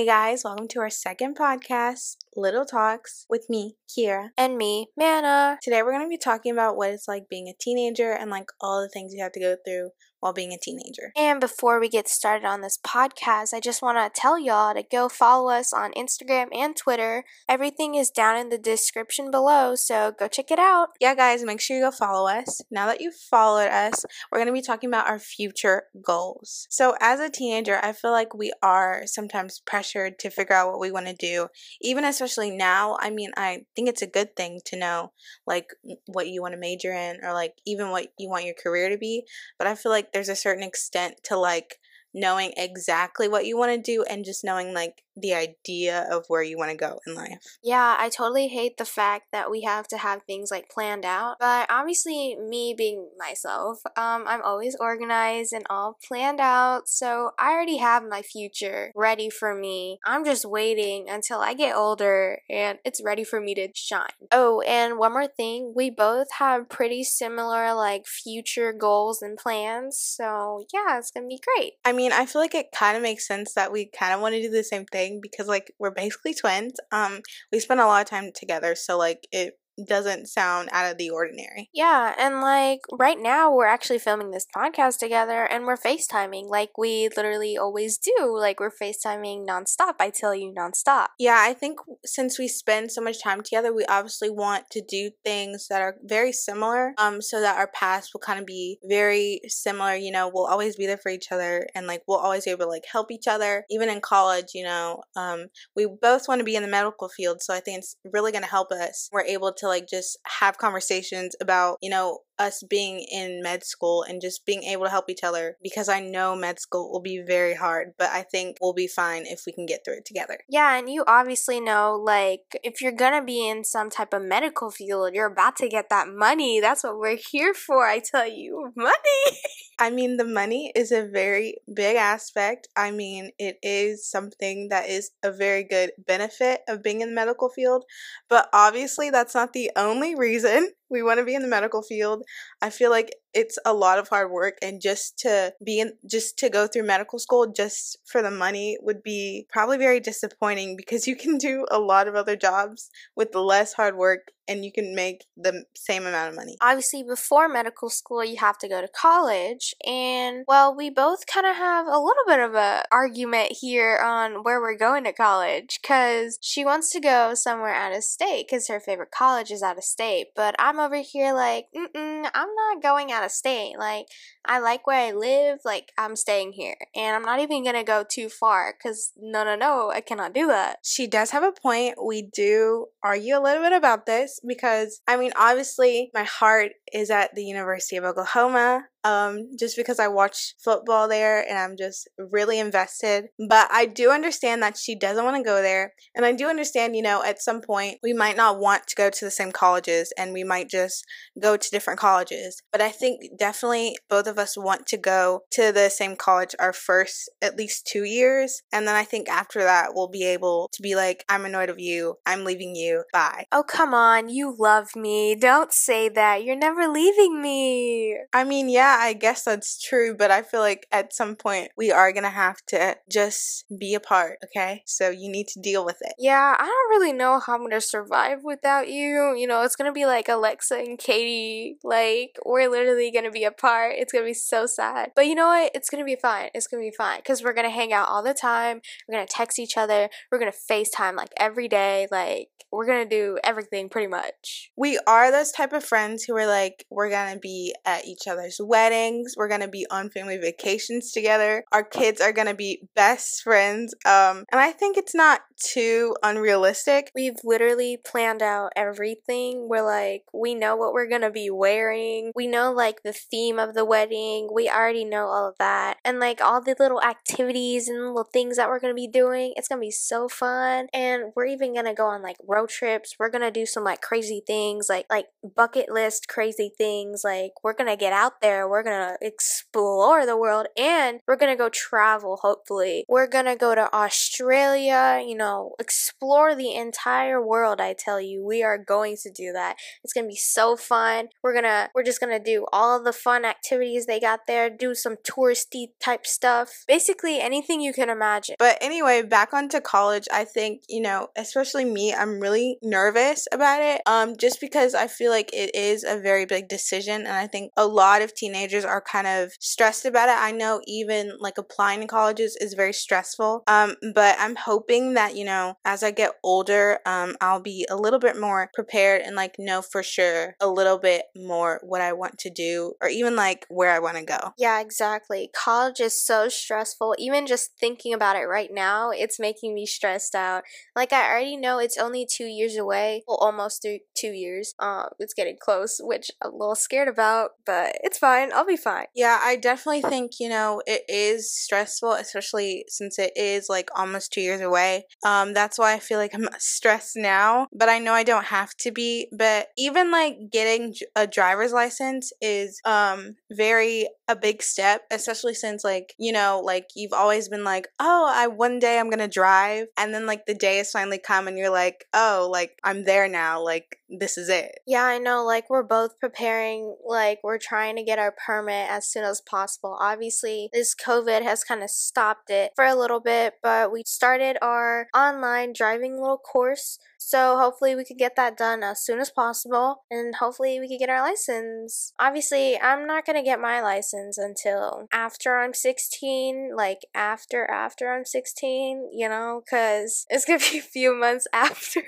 Hey guys, welcome to our second podcast, Little Talks, with me, Kira. And me, Mana. Today we're going to be talking about what it's like being a teenager and like all the things you have to go through while being a teenager. And before we get started on this podcast, I just want to tell y'all to go follow us on Instagram and Twitter. Everything is down in the description below, so go check it out. Yeah, guys, make sure you go follow us. Now that you've followed us, we're going to be talking about our future goals. So, as a teenager, I feel like we are sometimes pressured to figure out what we want to do, even especially now. I mean, I think it's a good thing to know like what you want to major in or like even what you want your career to be, but I feel like there's a certain extent to like knowing exactly what you want to do and just knowing like the idea of where you want to go in life. Yeah, I totally hate the fact that we have to have things like planned out. But obviously, me being myself, um, I'm always organized and all planned out. So I already have my future ready for me. I'm just waiting until I get older and it's ready for me to shine. Oh, and one more thing we both have pretty similar like future goals and plans. So yeah, it's gonna be great. I mean, I feel like it kind of makes sense that we kind of want to do the same thing because like we're basically twins. Um, we spend a lot of time together, so like it doesn't sound out of the ordinary. Yeah, and like right now we're actually filming this podcast together and we're FaceTiming like we literally always do. Like we're FaceTiming nonstop. I tell you nonstop. Yeah, I think since we spend so much time together, we obviously want to do things that are very similar. Um, so that our paths will kind of be very similar. You know, we'll always be there for each other and like we'll always be able to like help each other. Even in college, you know, um, we both want to be in the medical field, so I think it's really gonna help us. We're able to like just have conversations about, you know, us being in med school and just being able to help each other because I know med school will be very hard, but I think we'll be fine if we can get through it together. Yeah, and you obviously know like if you're gonna be in some type of medical field, you're about to get that money. That's what we're here for, I tell you. Money. I mean, the money is a very big aspect. I mean, it is something that is a very good benefit of being in the medical field, but obviously that's not the only reason we want to be in the medical field. I feel like it's a lot of hard work and just to be in just to go through medical school just for the money would be probably very disappointing because you can do a lot of other jobs with less hard work and you can make the same amount of money. Obviously, before medical school, you have to go to college, and well, we both kind of have a little bit of a argument here on where we're going to college cuz she wants to go somewhere out of state cuz her favorite college is out of state, but I'm over here like, "Mm-mm, I'm not going out of state. Like, I like where I live, like I'm staying here. And I'm not even gonna go too far because no, no, no, I cannot do that. She does have a point. We do argue a little bit about this because, I mean, obviously, my heart is at the University of Oklahoma um, just because I watch football there and I'm just really invested. But I do understand that she doesn't want to go there. And I do understand, you know, at some point we might not want to go to the same colleges and we might just go to different colleges. But I think definitely both of us want to go to the same college our first at least two years. And then I think after that we'll be able to be like, I'm annoyed of you. I'm leaving you. Bye. Oh, come on. You love me. Don't say that. You're never leaving me. I mean, yeah yeah, I guess that's true, but I feel like at some point we are gonna have to just be apart, okay? So you need to deal with it. Yeah, I don't really know how I'm gonna survive without you. You know, it's gonna be like Alexa and Katie. Like, we're literally gonna be apart. It's gonna be so sad. But you know what? It's gonna be fine. It's gonna be fine. Because we're gonna hang out all the time. We're gonna text each other. We're gonna FaceTime like every day. Like, we're gonna do everything pretty much. We are those type of friends who are like, we're gonna be at each other's weddings weddings. We're gonna be on family vacations together. Our kids are gonna be best friends. Um, and I think it's not too unrealistic. We've literally planned out everything. We're like, we know what we're gonna be wearing. We know like the theme of the wedding. We already know all of that. And like all the little activities and little things that we're gonna be doing. It's gonna be so fun. And we're even gonna go on like road trips. We're gonna do some like crazy things, like like bucket list crazy things. Like we're gonna get out there we're gonna explore the world and we're gonna go travel, hopefully. We're gonna go to Australia, you know, explore the entire world, I tell you. We are going to do that. It's gonna be so fun. We're gonna, we're just gonna do all the fun activities they got there, do some touristy type stuff. Basically, anything you can imagine. But anyway, back onto college, I think, you know, especially me, I'm really nervous about it. Um, just because I feel like it is a very big decision. And I think a lot of teenagers are kind of stressed about it. I know even like applying to colleges is very stressful. Um, but I'm hoping that, you know, as I get older, um, I'll be a little bit more prepared and like know for sure a little bit more what I want to do or even like where I want to go. Yeah, exactly. College is so stressful. Even just thinking about it right now, it's making me stressed out. Like I already know it's only two years away. Well, almost two years. Um, it's getting close, which I'm a little scared about, but it's fine. I'll be fine. Yeah, I definitely think, you know, it is stressful, especially since it is like almost two years away. Um, that's why I feel like I'm stressed now, but I know I don't have to be. But even like getting a driver's license is um very a big step, especially since like, you know, like you've always been like, oh, I one day I'm gonna drive. And then like the day has finally come and you're like, oh, like I'm there now. Like this is it. Yeah, I know. Like we're both preparing, like we're trying to get our permit as soon as possible. Obviously, this COVID has kind of stopped it for a little bit, but we started our online driving little course so hopefully we could get that done as soon as possible and hopefully we could get our license. Obviously, I'm not going to get my license until after I'm 16, like after after I'm 16, you know, cuz it's going to be a few months after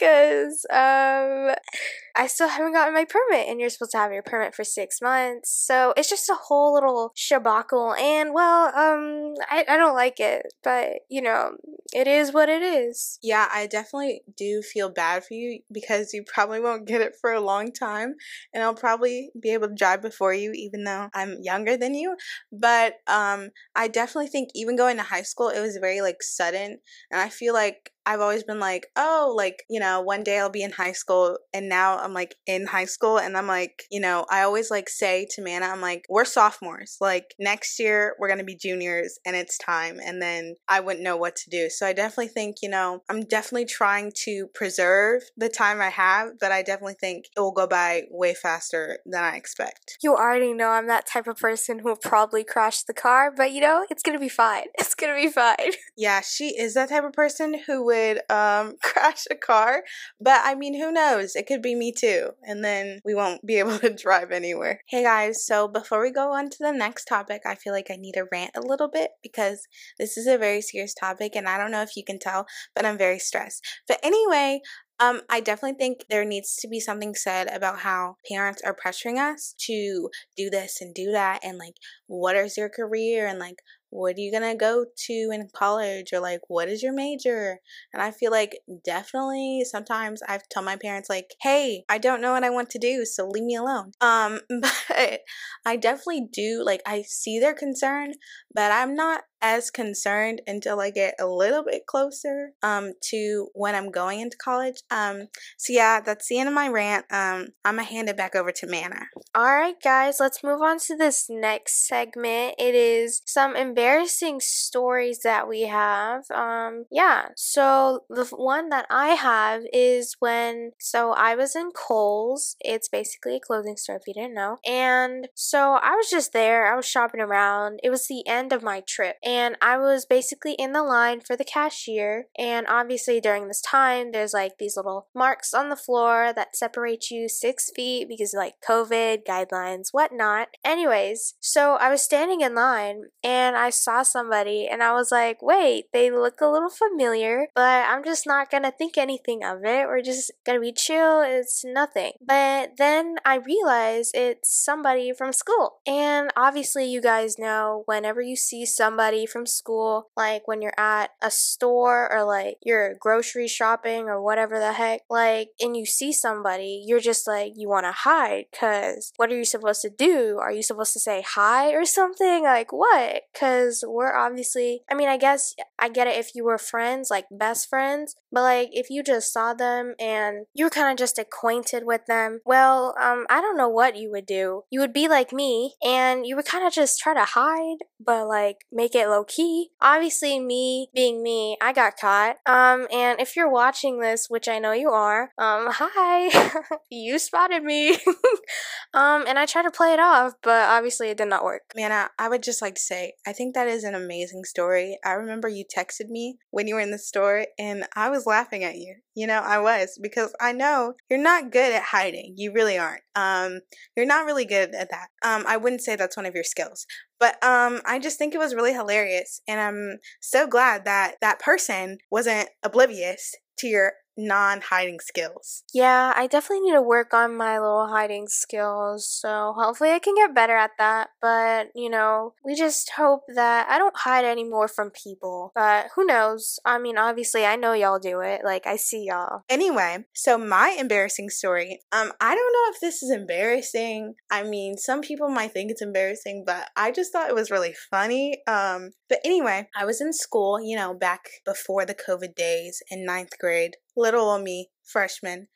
cuz um I still haven't gotten my permit, and you're supposed to have your permit for six months. So it's just a whole little shabacle, and well, um, I, I don't like it, but you know, it is what it is. Yeah, I definitely do feel bad for you because you probably won't get it for a long time, and I'll probably be able to drive before you, even though I'm younger than you. But um, I definitely think even going to high school, it was very like sudden, and I feel like I've always been like, oh, like, you know, one day I'll be in high school. And now I'm like in high school. And I'm like, you know, I always like say to Mana, I'm like, we're sophomores. Like next year, we're going to be juniors and it's time. And then I wouldn't know what to do. So I definitely think, you know, I'm definitely trying to preserve the time I have, but I definitely think it will go by way faster than I expect. You already know I'm that type of person who will probably crash the car, but you know, it's going to be fine. It's going to be fine. Yeah, she is that type of person who would um, crash a car. But I mean, who knows? It could be me too. And then we won't be able to drive anywhere. Hey guys, so before we go on to the next topic, I feel like I need to rant a little bit because this is a very serious topic and I don't know if you can tell, but I'm very stressed. But anyway, um, I definitely think there needs to be something said about how parents are pressuring us to do this and do that, and like, what is your career, and like, what are you gonna go to in college or like what is your major and i feel like definitely sometimes i've told my parents like hey i don't know what i want to do so leave me alone um but i definitely do like i see their concern but i'm not as concerned until I get a little bit closer um, to when I'm going into college. Um, so yeah, that's the end of my rant. Um, I'm gonna hand it back over to Mana. All right, guys, let's move on to this next segment. It is some embarrassing stories that we have. Um, yeah, so the one that I have is when so I was in Kohl's. It's basically a clothing store if you didn't know, and so I was just there. I was shopping around. It was the end of my trip and I was basically in the line for the cashier. And obviously, during this time, there's like these little marks on the floor that separate you six feet because of like COVID guidelines, whatnot. Anyways, so I was standing in line and I saw somebody and I was like, wait, they look a little familiar, but I'm just not gonna think anything of it. We're just gonna be chill. It's nothing. But then I realized it's somebody from school. And obviously, you guys know whenever you see somebody from school, like when you're at a store or like you're grocery shopping or whatever the heck, like, and you see somebody, you're just like, you want to hide because what are you supposed to do? Are you supposed to say hi or something? Like, what? Because because we're obviously, I mean, I guess I get it if you were friends, like best friends, but like if you just saw them and you were kind of just acquainted with them, well, um, I don't know what you would do. You would be like me and you would kind of just try to hide, but like make it low key. Obviously, me being me, I got caught. Um, and if you're watching this, which I know you are, um, hi, you spotted me. um, and I tried to play it off, but obviously it did not work. Man, I, I would just like to say, I think that is an amazing story. I remember you texted me when you were in the store and I was laughing at you. You know, I was because I know you're not good at hiding. You really aren't. Um, you're not really good at that. Um, I wouldn't say that's one of your skills, but um, I just think it was really hilarious, and I'm so glad that that person wasn't oblivious to your non hiding skills. Yeah, I definitely need to work on my little hiding skills. So hopefully I can get better at that. But, you know, we just hope that I don't hide anymore from people. But who knows? I mean, obviously I know y'all do it. Like I see y'all. Anyway, so my embarrassing story. Um, I don't know if this is embarrassing. I mean, some people might think it's embarrassing, but I just thought it was really funny. Um, but anyway, I was in school, you know, back before the COVID days in ninth grade little old me, freshman.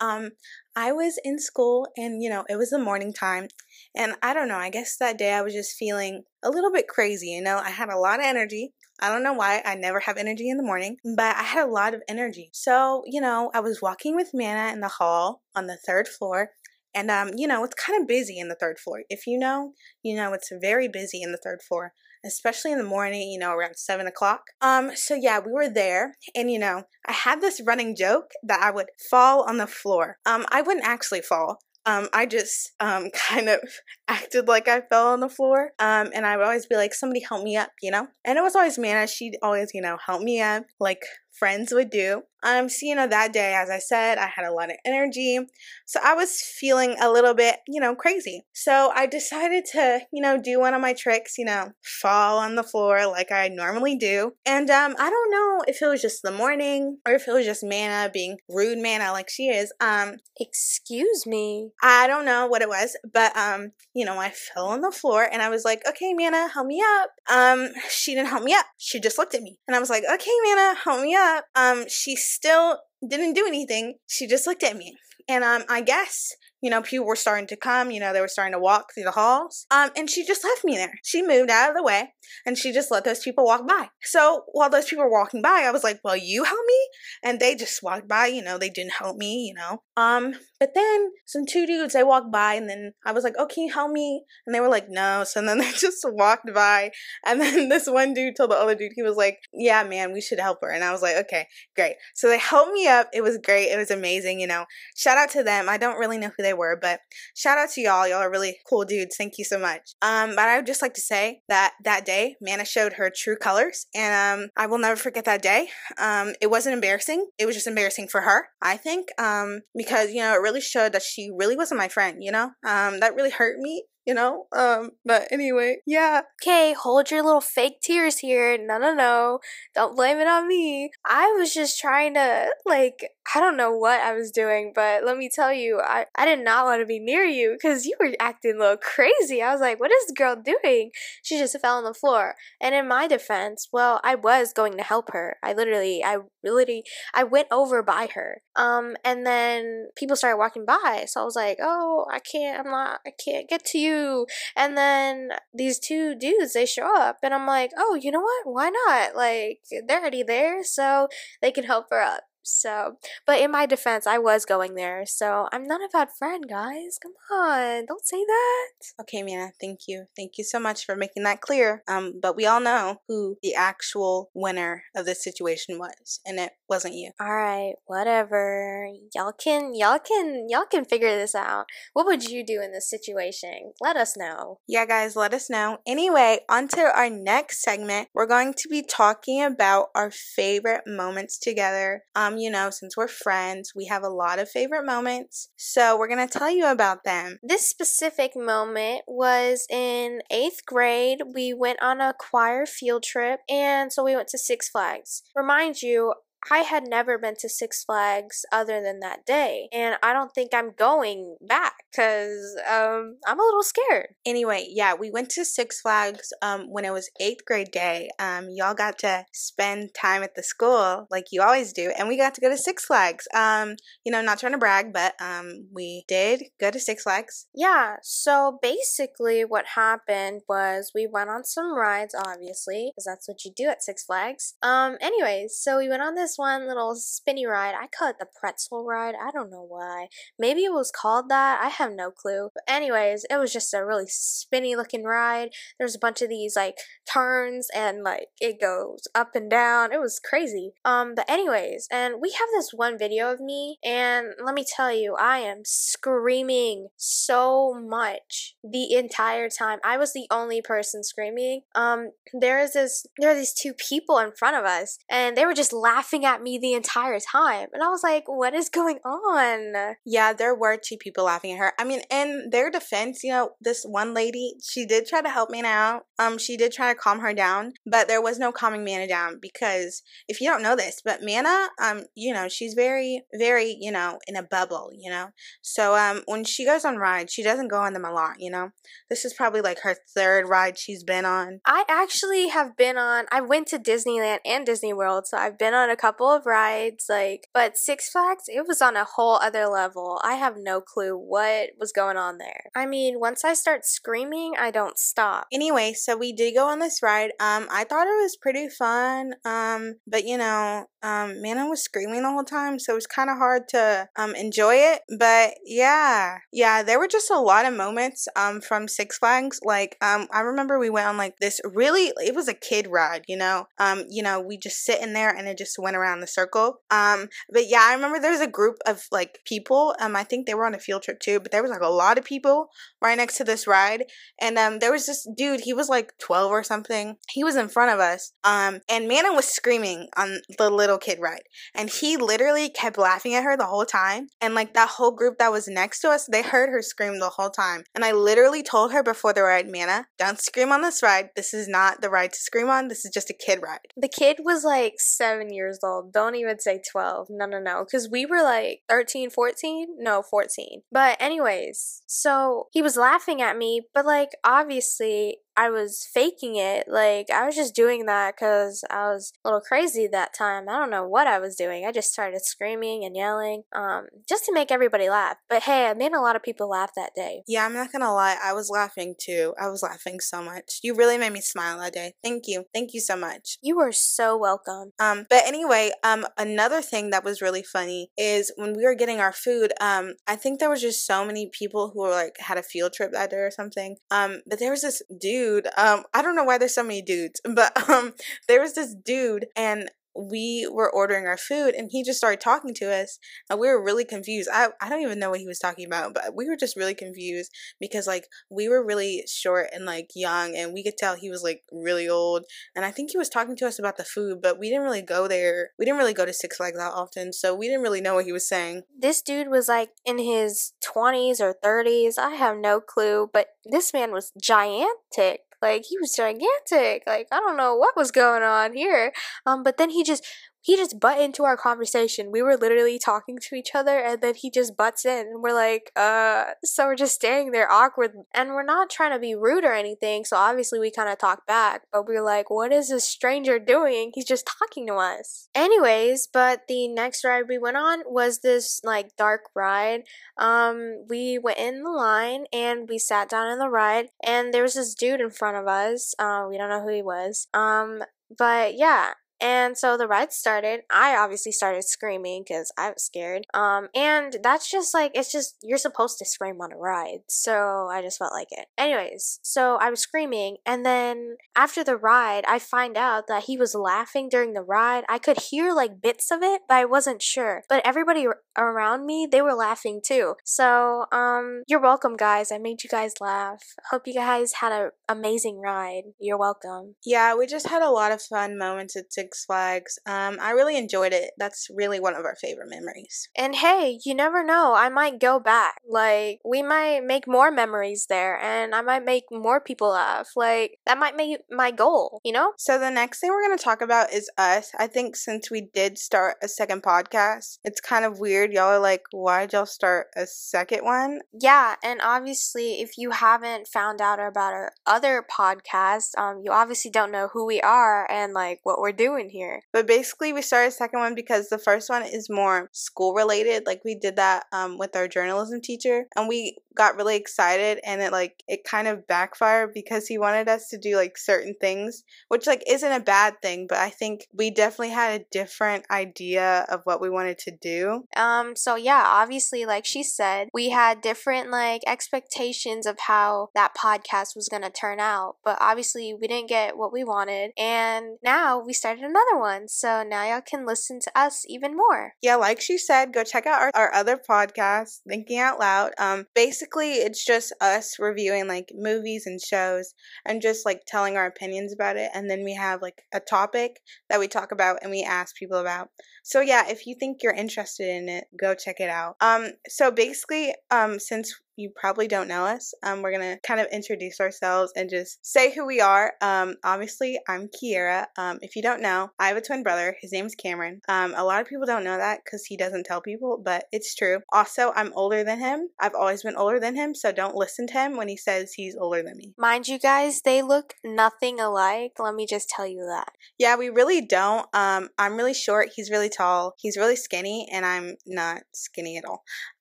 Um, I was in school and, you know, it was the morning time. And I don't know, I guess that day I was just feeling a little bit crazy, you know. I had a lot of energy. I don't know why. I never have energy in the morning, but I had a lot of energy. So, you know, I was walking with Mana in the hall on the third floor. And, um, you know, it's kind of busy in the third floor. If you know, you know, it's very busy in the third floor especially in the morning, you know, around seven o'clock. Um, so yeah, we were there, and you know, I had this running joke that I would fall on the floor. Um, I wouldn't actually fall. Um, I just um, kind of acted like I fell on the floor. Um, and I would always be like, somebody help me up, you know? And it was always Mana. She'd always, you know, help me up like friends would do. Um, so, you know, that day, as I said, I had a lot of energy. So I was feeling a little bit, you know, crazy. So I decided to, you know, do one of my tricks, you know, fall on the floor like I normally do. And um, I don't know if it was just the morning or if it was just Mana being rude Mana like she is. Um, excuse me. I don't know what it was, but um, you know, I fell on the floor and I was like, okay, Mana, help me up. Um, she didn't help me up. She just looked at me. And I was like, okay, Mana, help me up. Um, she still didn't do anything. She just looked at me. And um, I guess you know, people were starting to come, you know, they were starting to walk through the halls. Um, and she just left me there. She moved out of the way and she just let those people walk by. So while those people were walking by, I was like, well, you help me? And they just walked by, you know, they didn't help me, you know. Um, but then some two dudes, they walked by and then I was like, oh, can you help me? And they were like, no. So then they just walked by. And then this one dude told the other dude, he was like, yeah, man, we should help her. And I was like, okay, great. So they helped me up. It was great. It was amazing, you know. Shout out to them. I don't really know who they were, but shout out to y'all. Y'all are really cool dudes. Thank you so much. Um, but I would just like to say that that day, Mana showed her true colors, and um, I will never forget that day. Um, it wasn't embarrassing. It was just embarrassing for her, I think, um, because you know it really showed that she really wasn't my friend. You know, um, that really hurt me you know? Um, but anyway, yeah. Okay, hold your little fake tears here. No, no, no. Don't blame it on me. I was just trying to, like, I don't know what I was doing, but let me tell you, I, I did not want to be near you because you were acting a little crazy. I was like, what is the girl doing? She just fell on the floor. And in my defense, well, I was going to help her. I literally, I literally, I went over by her. Um, and then people started walking by. So I was like, oh, I can't, I'm not, I can't get to you and then these two dudes, they show up, and I'm like, oh, you know what? Why not? Like, they're already there, so they can help her up. So, but in my defense, I was going there. So I'm not a bad friend, guys. Come on, don't say that. Okay, Mana, thank you. Thank you so much for making that clear. Um, but we all know who the actual winner of this situation was, and it wasn't you. All right, whatever. Y'all can, y'all can, y'all can figure this out. What would you do in this situation? Let us know. Yeah, guys, let us know. Anyway, on to our next segment. We're going to be talking about our favorite moments together. Um, you know, since we're friends, we have a lot of favorite moments. So we're going to tell you about them. This specific moment was in eighth grade. We went on a choir field trip, and so we went to Six Flags. Remind you, I had never been to Six Flags other than that day, and I don't think I'm going back because um, I'm a little scared. Anyway, yeah, we went to Six Flags um, when it was eighth grade day. Um, y'all got to spend time at the school like you always do, and we got to go to Six Flags. Um, you know, not trying to brag, but um, we did go to Six Flags. Yeah, so basically, what happened was we went on some rides, obviously, because that's what you do at Six Flags. Um, anyways, so we went on this one little spinny ride. I call it the pretzel ride. I don't know why. Maybe it was called that. I have no clue. But anyways, it was just a really spinny looking ride. There's a bunch of these like turns and like it goes up and down. It was crazy. Um, but anyways, and we have this one video of me, and let me tell you, I am screaming so much the entire time. I was the only person screaming. Um, there is this, there are these two people in front of us, and they were just laughing at me the entire time. And I was like, what is going on? Yeah, there were two people laughing at her. I mean, in their defense, you know, this one lady, she did try to help me out. Um, she did try to calm her down, but there was no calming Mana down because if you don't know this, but Mana, um, you know, she's very, very, you know, in a bubble, you know. So um, when she goes on rides, she doesn't go on them a lot, you know. This is probably like her third ride she's been on. I actually have been on. I went to Disneyland and Disney World, so I've been on a couple of rides, like, but Six Flags, it was on a whole other level. I have no clue what was going on there. I mean, once I start screaming, I don't stop. Anyway, so we did go on this ride. Um, I thought it was pretty fun. Um, but you know, um, Mana was screaming the whole time, so it was kind of hard to um enjoy it. But yeah, yeah, there were just a lot of moments um from Six Flags. Like um, I remember we went on like this really, it was a kid ride, you know. Um, you know, we just sit in there and it just went around the circle. Um, but yeah, I remember there was a group of like people. Um, I think they were on a field trip too, but there was like a lot of people right next to this ride, and um, there was this dude. He was like twelve or something. He was in front of us. Um, and Mana was screaming on the little kid ride, and he literally kept laughing at her the whole time. And like that whole group that was next to us, they heard her scream the whole time. And I literally told her before the ride, Mana, don't scream on this ride. This is not the ride to scream on. This is just a kid ride. The kid was like seven years old. Don't even say 12. No, no, no. Because we were like 13, 14? No, 14. But, anyways, so he was laughing at me, but like, obviously, I was faking it. Like, I was just doing that because I was a little crazy that time. I don't know what I was doing. I just started screaming and yelling um, just to make everybody laugh. But hey, I made a lot of people laugh that day. Yeah, I'm not gonna lie. I was laughing too. I was laughing so much. You really made me smile that day. Thank you. Thank you so much. You are so welcome. Um, but anyway, um, another thing that was really funny is when we were getting our food. Um, I think there was just so many people who were like had a field trip that day or something. Um, but there was this dude dude. Um, I don't know why there's so many dudes, but um, there was this dude, and we were ordering our food and he just started talking to us and we were really confused. I, I don't even know what he was talking about, but we were just really confused because like we were really short and like young and we could tell he was like really old. And I think he was talking to us about the food, but we didn't really go there. We didn't really go to Six Flags that often, so we didn't really know what he was saying. This dude was like in his 20s or 30s. I have no clue, but this man was gigantic. Like he was gigantic. Like I don't know what was going on here. Um, but then he just he just butt into our conversation. We were literally talking to each other and then he just butts in and we're like, uh, so we're just standing there awkward and we're not trying to be rude or anything. So obviously we kind of talk back, but we're like, what is this stranger doing? He's just talking to us. Anyways, but the next ride we went on was this like dark ride. Um, we went in the line and we sat down in the ride and there was this dude in front of us. Uh, we don't know who he was. Um, but yeah, and so the ride started. I obviously started screaming because I was scared. Um, and that's just like, it's just, you're supposed to scream on a ride. So I just felt like it. Anyways, so I was screaming. And then after the ride, I find out that he was laughing during the ride. I could hear like bits of it, but I wasn't sure. But everybody around me, they were laughing too. So, um, you're welcome, guys. I made you guys laugh. Hope you guys had an amazing ride. You're welcome. Yeah, we just had a lot of fun moments at Six Flags. Um, I really enjoyed it. That's really one of our favorite memories. And hey, you never know. I might go back. Like, we might make more memories there and I might make more people laugh. Like, that might make my goal, you know? So, the next thing we're going to talk about is us. I think since we did start a second podcast, it's kind of weird. Y'all are like, why'd y'all start a second one? Yeah, and obviously, if you haven't found out about our other podcast, um, you obviously don't know who we are and like what we're doing here. But basically, we started a second one because the first one is more school related. Like we did that um, with our journalism teacher, and we got really excited and it like it kind of backfired because he wanted us to do like certain things which like isn't a bad thing but i think we definitely had a different idea of what we wanted to do um so yeah obviously like she said we had different like expectations of how that podcast was to turn out but obviously we didn't get what we wanted and now we started another one so now y'all can listen to us even more. Yeah like she said go check out our, our other podcast thinking out loud. Um basically it's just us reviewing like movies and shows and just like telling our opinions about it and then we have like a topic that we talk about and we ask people about. So yeah if you think you're interested in it go check it out. Um so basically um since you probably don't know us. Um, we're gonna kind of introduce ourselves and just say who we are. Um, obviously, I'm Kiera. Um, if you don't know, I have a twin brother. His name is Cameron. Um, a lot of people don't know that because he doesn't tell people, but it's true. Also, I'm older than him. I've always been older than him, so don't listen to him when he says he's older than me. Mind you, guys, they look nothing alike. Let me just tell you that. Yeah, we really don't. Um, I'm really short. He's really tall. He's really skinny, and I'm not skinny at all.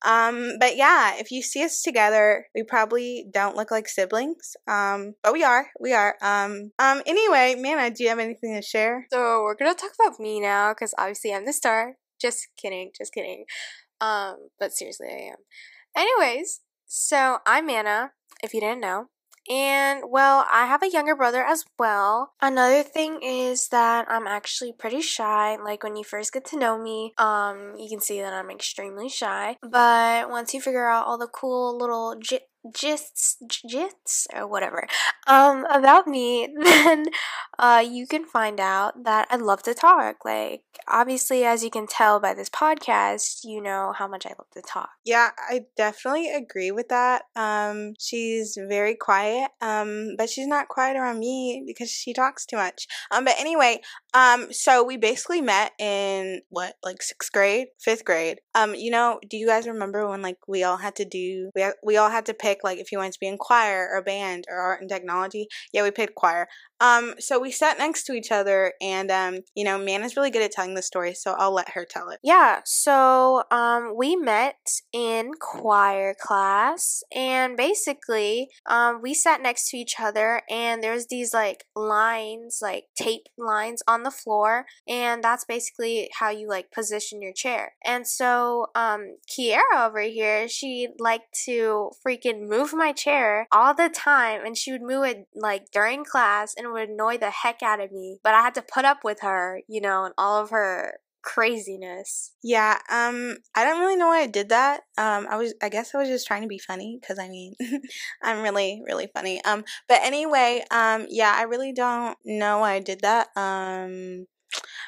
Um, but yeah, if you see us together. We probably don't look like siblings, um, but we are. We are. Um, um. Anyway, Mana, do you have anything to share? So we're gonna talk about me now, because obviously I'm the star. Just kidding. Just kidding. Um, but seriously, I am. Anyways, so I'm Mana. If you didn't know, and well, I have a younger brother as well. Another thing is that I'm actually pretty shy. Like when you first get to know me, um, you can see that I'm extremely shy. But once you figure out all the cool little j- gists, gits, or whatever, um, about me, then uh, you can find out that I love to talk. Like, obviously, as you can tell by this podcast, you know how much I love to talk. Yeah, I definitely agree with that. Um, she's very quiet, um, but she's not quiet around me because she talks too much. Um, but anyway, um, so we basically met in what, like sixth grade, fifth grade. Um, you know, do you guys remember when like we all had to do we we all had to pick like if you wanted to be in choir or band or art and technology? Yeah, we picked choir. Um, so we sat next to each other, and um, you know, Mana's really good at telling the story, so I'll let her tell it. Yeah, so um, we met in choir class, and basically, um, we sat next to each other, and there's these like lines, like tape lines on the floor, and that's basically how you like position your chair. And so, um, Kiera over here, she liked to freaking move my chair all the time, and she would move it like during class and would annoy the heck out of me. But I had to put up with her, you know, and all of her craziness. Yeah, um I don't really know why I did that. Um I was I guess I was just trying to be funny cuz I mean I'm really really funny. Um but anyway, um yeah, I really don't know why I did that. Um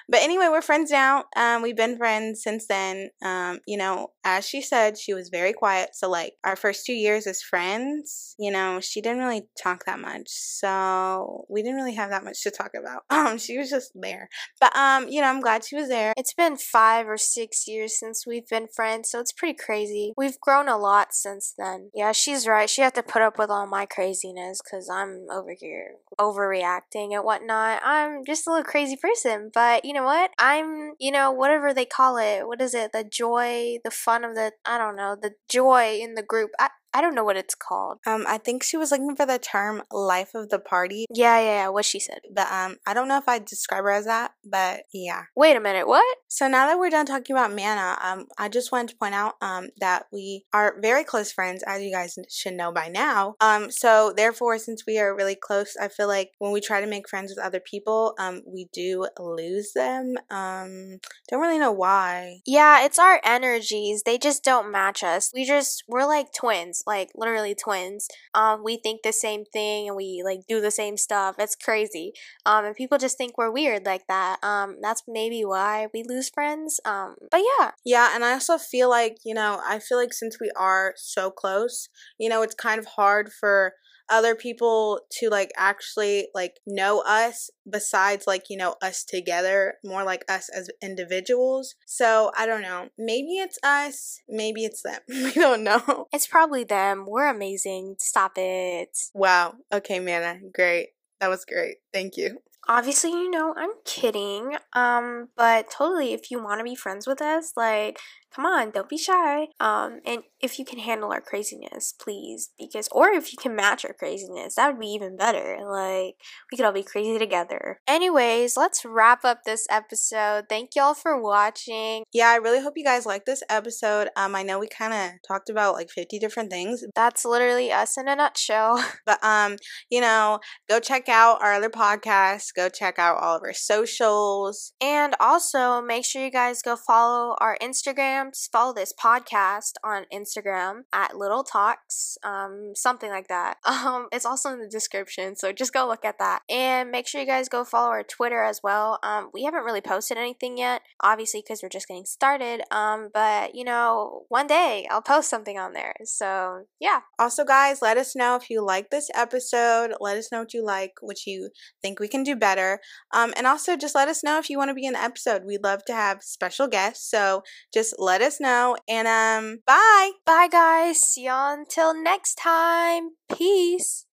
but anyway, we're friends now. Um, we've been friends since then. Um, you know, as she said, she was very quiet. So like our first two years as friends, you know, she didn't really talk that much. So we didn't really have that much to talk about. Um, she was just there. But um, you know, I'm glad she was there. It's been five or six years since we've been friends, so it's pretty crazy. We've grown a lot since then. Yeah, she's right. She had to put up with all my craziness because I'm over here overreacting and whatnot. I'm just a little crazy person, but you know what? I'm, you know, whatever they call it. What is it? The joy, the fun of the, I don't know, the joy in the group. I, I don't know what it's called. Um, I think she was looking for the term "life of the party." Yeah, yeah, yeah. What she said. But um, I don't know if I'd describe her as that. But yeah. Wait a minute. What? So now that we're done talking about Mana, um, I just wanted to point out um that we are very close friends, as you guys should know by now. Um, so therefore, since we are really close, I feel like when we try to make friends with other people, um, we do lose them. Um, don't really know why. Yeah, it's our energies. They just don't match us. We just we're like twins. Like literally twins. Um, we think the same thing and we like do the same stuff. It's crazy. Um, and people just think we're weird like that. Um, that's maybe why we lose friends. Um, but yeah. Yeah, and I also feel like, you know, I feel like since we are so close, you know, it's kind of hard for other people to like actually like know us besides like you know us together more like us as individuals. So i don't know. Maybe it's us maybe it's them. We don't know. It's probably them. We're amazing. Stop it. Wow. Okay Mana great. That was great. Thank you. Obviously you know i'm kidding. Um but totally if you want to be friends with us like come on, don't be shy. Um, and if you can handle our craziness, please, because or if you can match our craziness, that would be even better. Like we could all be crazy together. Anyways, let's wrap up this episode. Thank y'all for watching. Yeah, I really hope you guys like this episode. Um, I know we kind of talked about like 50 different things. That's literally us in a nutshell. But um, you know, go check out our other podcasts. Go check out all of our socials, and also make sure you guys go follow our Instagram Instagrams. Follow this podcast on Instagram at Little Talks, um, something like that. Um, it's also in the description, so just go look at that. And make sure you guys go follow our Twitter as well. Um, we haven't really posted anything yet, obviously, because we're just getting started. Um, but you know, one day I'll post something on there. So yeah. Also, guys, let us know if you like this episode. Let us know what you like, what you think we can do better. Um, and also just let us know if you want to be in an episode. We'd love to have special guests. So just let us know. And um, bye. Bye, guys. See y'all until next time. Peace.